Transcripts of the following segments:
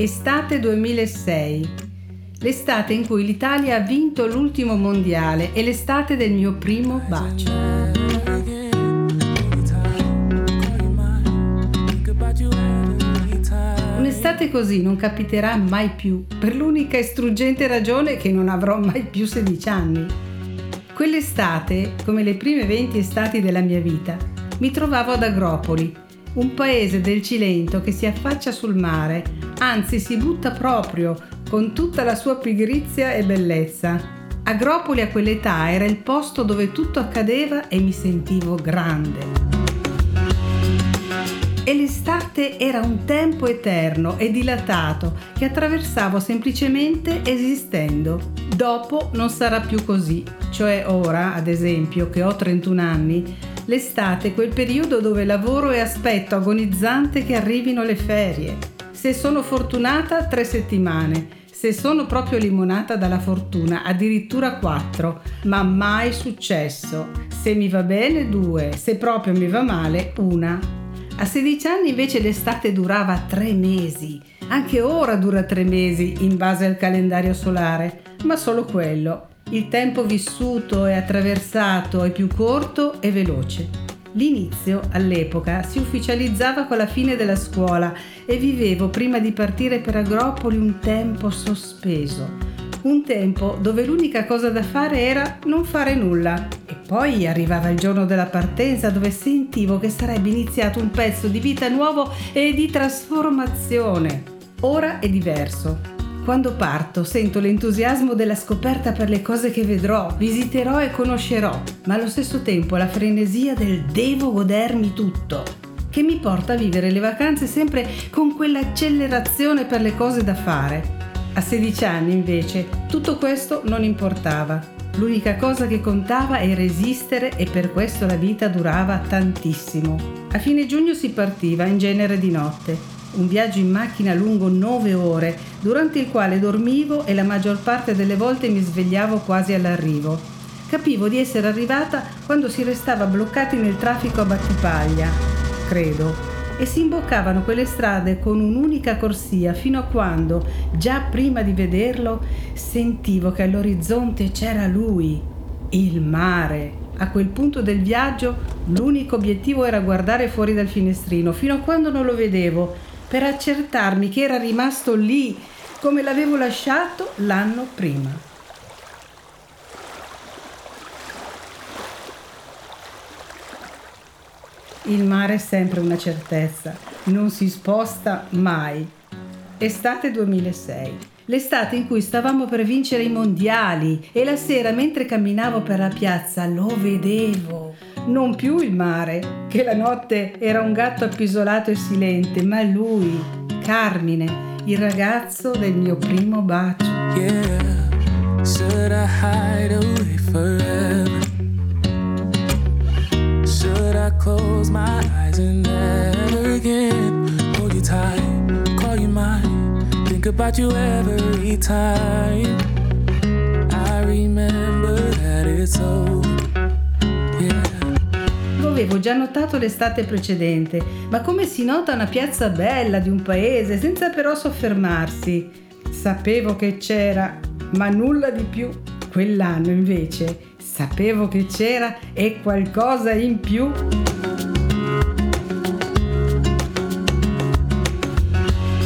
Estate 2006. L'estate in cui l'Italia ha vinto l'ultimo mondiale e l'estate del mio primo bacio. Un'estate così non capiterà mai più, per l'unica e struggente ragione che non avrò mai più 16 anni. Quell'estate, come le prime 20 estati della mia vita, mi trovavo ad Agropoli, un paese del Cilento che si affaccia sul mare, anzi si butta proprio con tutta la sua pigrizia e bellezza. Agropoli a quell'età era il posto dove tutto accadeva e mi sentivo grande. E l'estate era un tempo eterno e dilatato che attraversavo semplicemente esistendo. Dopo non sarà più così, cioè ora, ad esempio, che ho 31 anni, L'estate quel periodo dove lavoro e aspetto agonizzante che arrivino le ferie. Se sono fortunata, tre settimane. Se sono proprio limonata dalla fortuna, addirittura quattro. Ma mai successo. Se mi va bene, due. Se proprio mi va male, una. A 16 anni invece l'estate durava tre mesi. Anche ora dura tre mesi in base al calendario solare, ma solo quello. Il tempo vissuto e attraversato è più corto e veloce. L'inizio, all'epoca, si ufficializzava con la fine della scuola e vivevo prima di partire per Agropoli un tempo sospeso. Un tempo dove l'unica cosa da fare era non fare nulla. E poi arrivava il giorno della partenza dove sentivo che sarebbe iniziato un pezzo di vita nuovo e di trasformazione. Ora è diverso. Quando parto sento l'entusiasmo della scoperta per le cose che vedrò, visiterò e conoscerò, ma allo stesso tempo la frenesia del devo godermi tutto, che mi porta a vivere le vacanze sempre con quell'accelerazione per le cose da fare. A 16 anni invece tutto questo non importava. L'unica cosa che contava era esistere e per questo la vita durava tantissimo. A fine giugno si partiva, in genere di notte un viaggio in macchina lungo nove ore, durante il quale dormivo e la maggior parte delle volte mi svegliavo quasi all'arrivo. Capivo di essere arrivata quando si restava bloccati nel traffico a Battipaglia, credo, e si imboccavano quelle strade con un'unica corsia fino a quando, già prima di vederlo, sentivo che all'orizzonte c'era lui, il mare. A quel punto del viaggio l'unico obiettivo era guardare fuori dal finestrino, fino a quando non lo vedevo per accertarmi che era rimasto lì come l'avevo lasciato l'anno prima. Il mare è sempre una certezza, non si sposta mai. Estate 2006, l'estate in cui stavamo per vincere i mondiali e la sera mentre camminavo per la piazza lo vedevo non più il mare, che la notte era un gatto appisolato e silente, ma lui, Carmine, il ragazzo del mio primo bacio. Yeah, should I hide away forever? Should I close my eyes and never again hold you tight, call you mine, think about you every time? I remember that it's over. L'avevo già notato l'estate precedente, ma come si nota una piazza bella di un paese senza però soffermarsi. Sapevo che c'era, ma nulla di più. Quell'anno invece sapevo che c'era e qualcosa in più.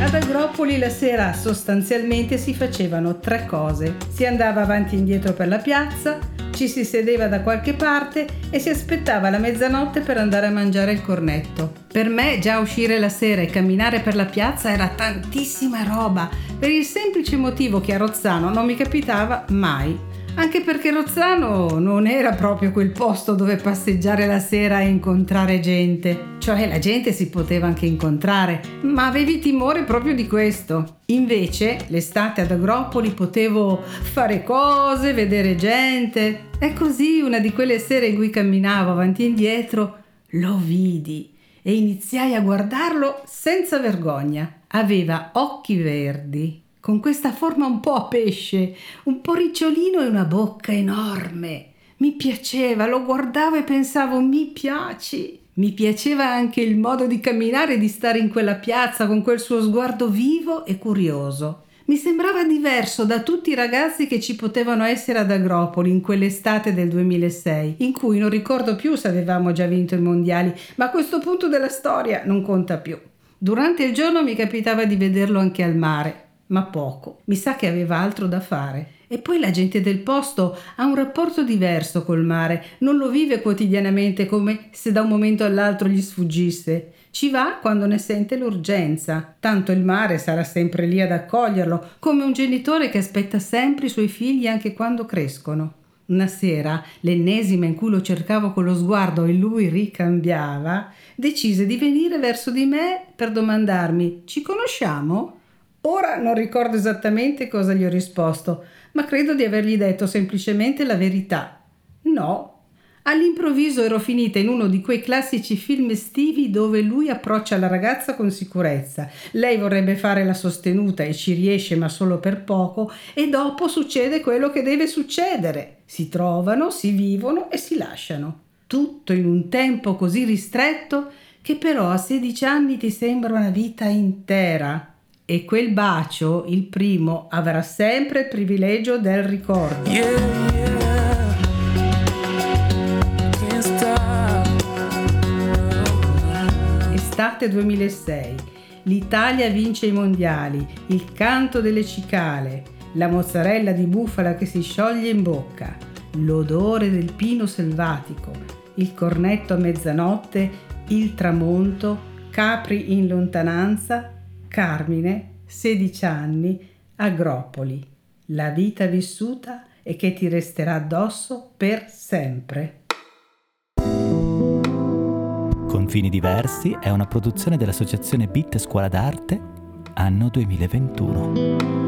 Ad Agropoli la sera sostanzialmente si facevano tre cose. Si andava avanti e indietro per la piazza, ci si sedeva da qualche parte e si aspettava la mezzanotte per andare a mangiare il cornetto. Per me già uscire la sera e camminare per la piazza era tantissima roba, per il semplice motivo che a Rozzano non mi capitava mai. Anche perché Rozzano non era proprio quel posto dove passeggiare la sera e incontrare gente. Cioè la gente si poteva anche incontrare, ma avevi timore proprio di questo. Invece l'estate ad Agropoli potevo fare cose, vedere gente. E così una di quelle sere in cui camminavo avanti e indietro, lo vidi e iniziai a guardarlo senza vergogna. Aveva occhi verdi, con questa forma un po' a pesce, un po' ricciolino e una bocca enorme. Mi piaceva, lo guardavo e pensavo mi piaci. Mi piaceva anche il modo di camminare e di stare in quella piazza con quel suo sguardo vivo e curioso. Mi sembrava diverso da tutti i ragazzi che ci potevano essere ad Agropoli in quell'estate del 2006, in cui non ricordo più se avevamo già vinto i mondiali, ma a questo punto della storia non conta più. Durante il giorno mi capitava di vederlo anche al mare, ma poco. Mi sa che aveva altro da fare. E poi la gente del posto ha un rapporto diverso col mare, non lo vive quotidianamente come se da un momento all'altro gli sfuggisse. Ci va quando ne sente l'urgenza, tanto il mare sarà sempre lì ad accoglierlo, come un genitore che aspetta sempre i suoi figli anche quando crescono. Una sera, l'ennesima in cui lo cercavo con lo sguardo e lui ricambiava, decise di venire verso di me per domandarmi: Ci conosciamo? Ora non ricordo esattamente cosa gli ho risposto, ma credo di avergli detto semplicemente la verità. No, All'improvviso ero finita in uno di quei classici film estivi dove lui approccia la ragazza con sicurezza, lei vorrebbe fare la sostenuta e ci riesce ma solo per poco e dopo succede quello che deve succedere. Si trovano, si vivono e si lasciano. Tutto in un tempo così ristretto che però a 16 anni ti sembra una vita intera. E quel bacio, il primo, avrà sempre il privilegio del ricordo. Yeah, yeah. Estate 2006. L'Italia vince i mondiali, il canto delle cicale, la mozzarella di bufala che si scioglie in bocca, l'odore del pino selvatico, il cornetto a mezzanotte, il tramonto, Capri in lontananza, Carmine, 16 anni, Agropoli. La vita vissuta e che ti resterà addosso per sempre. Confini diversi è una produzione dell'associazione Bit Scuola d'Arte, anno 2021.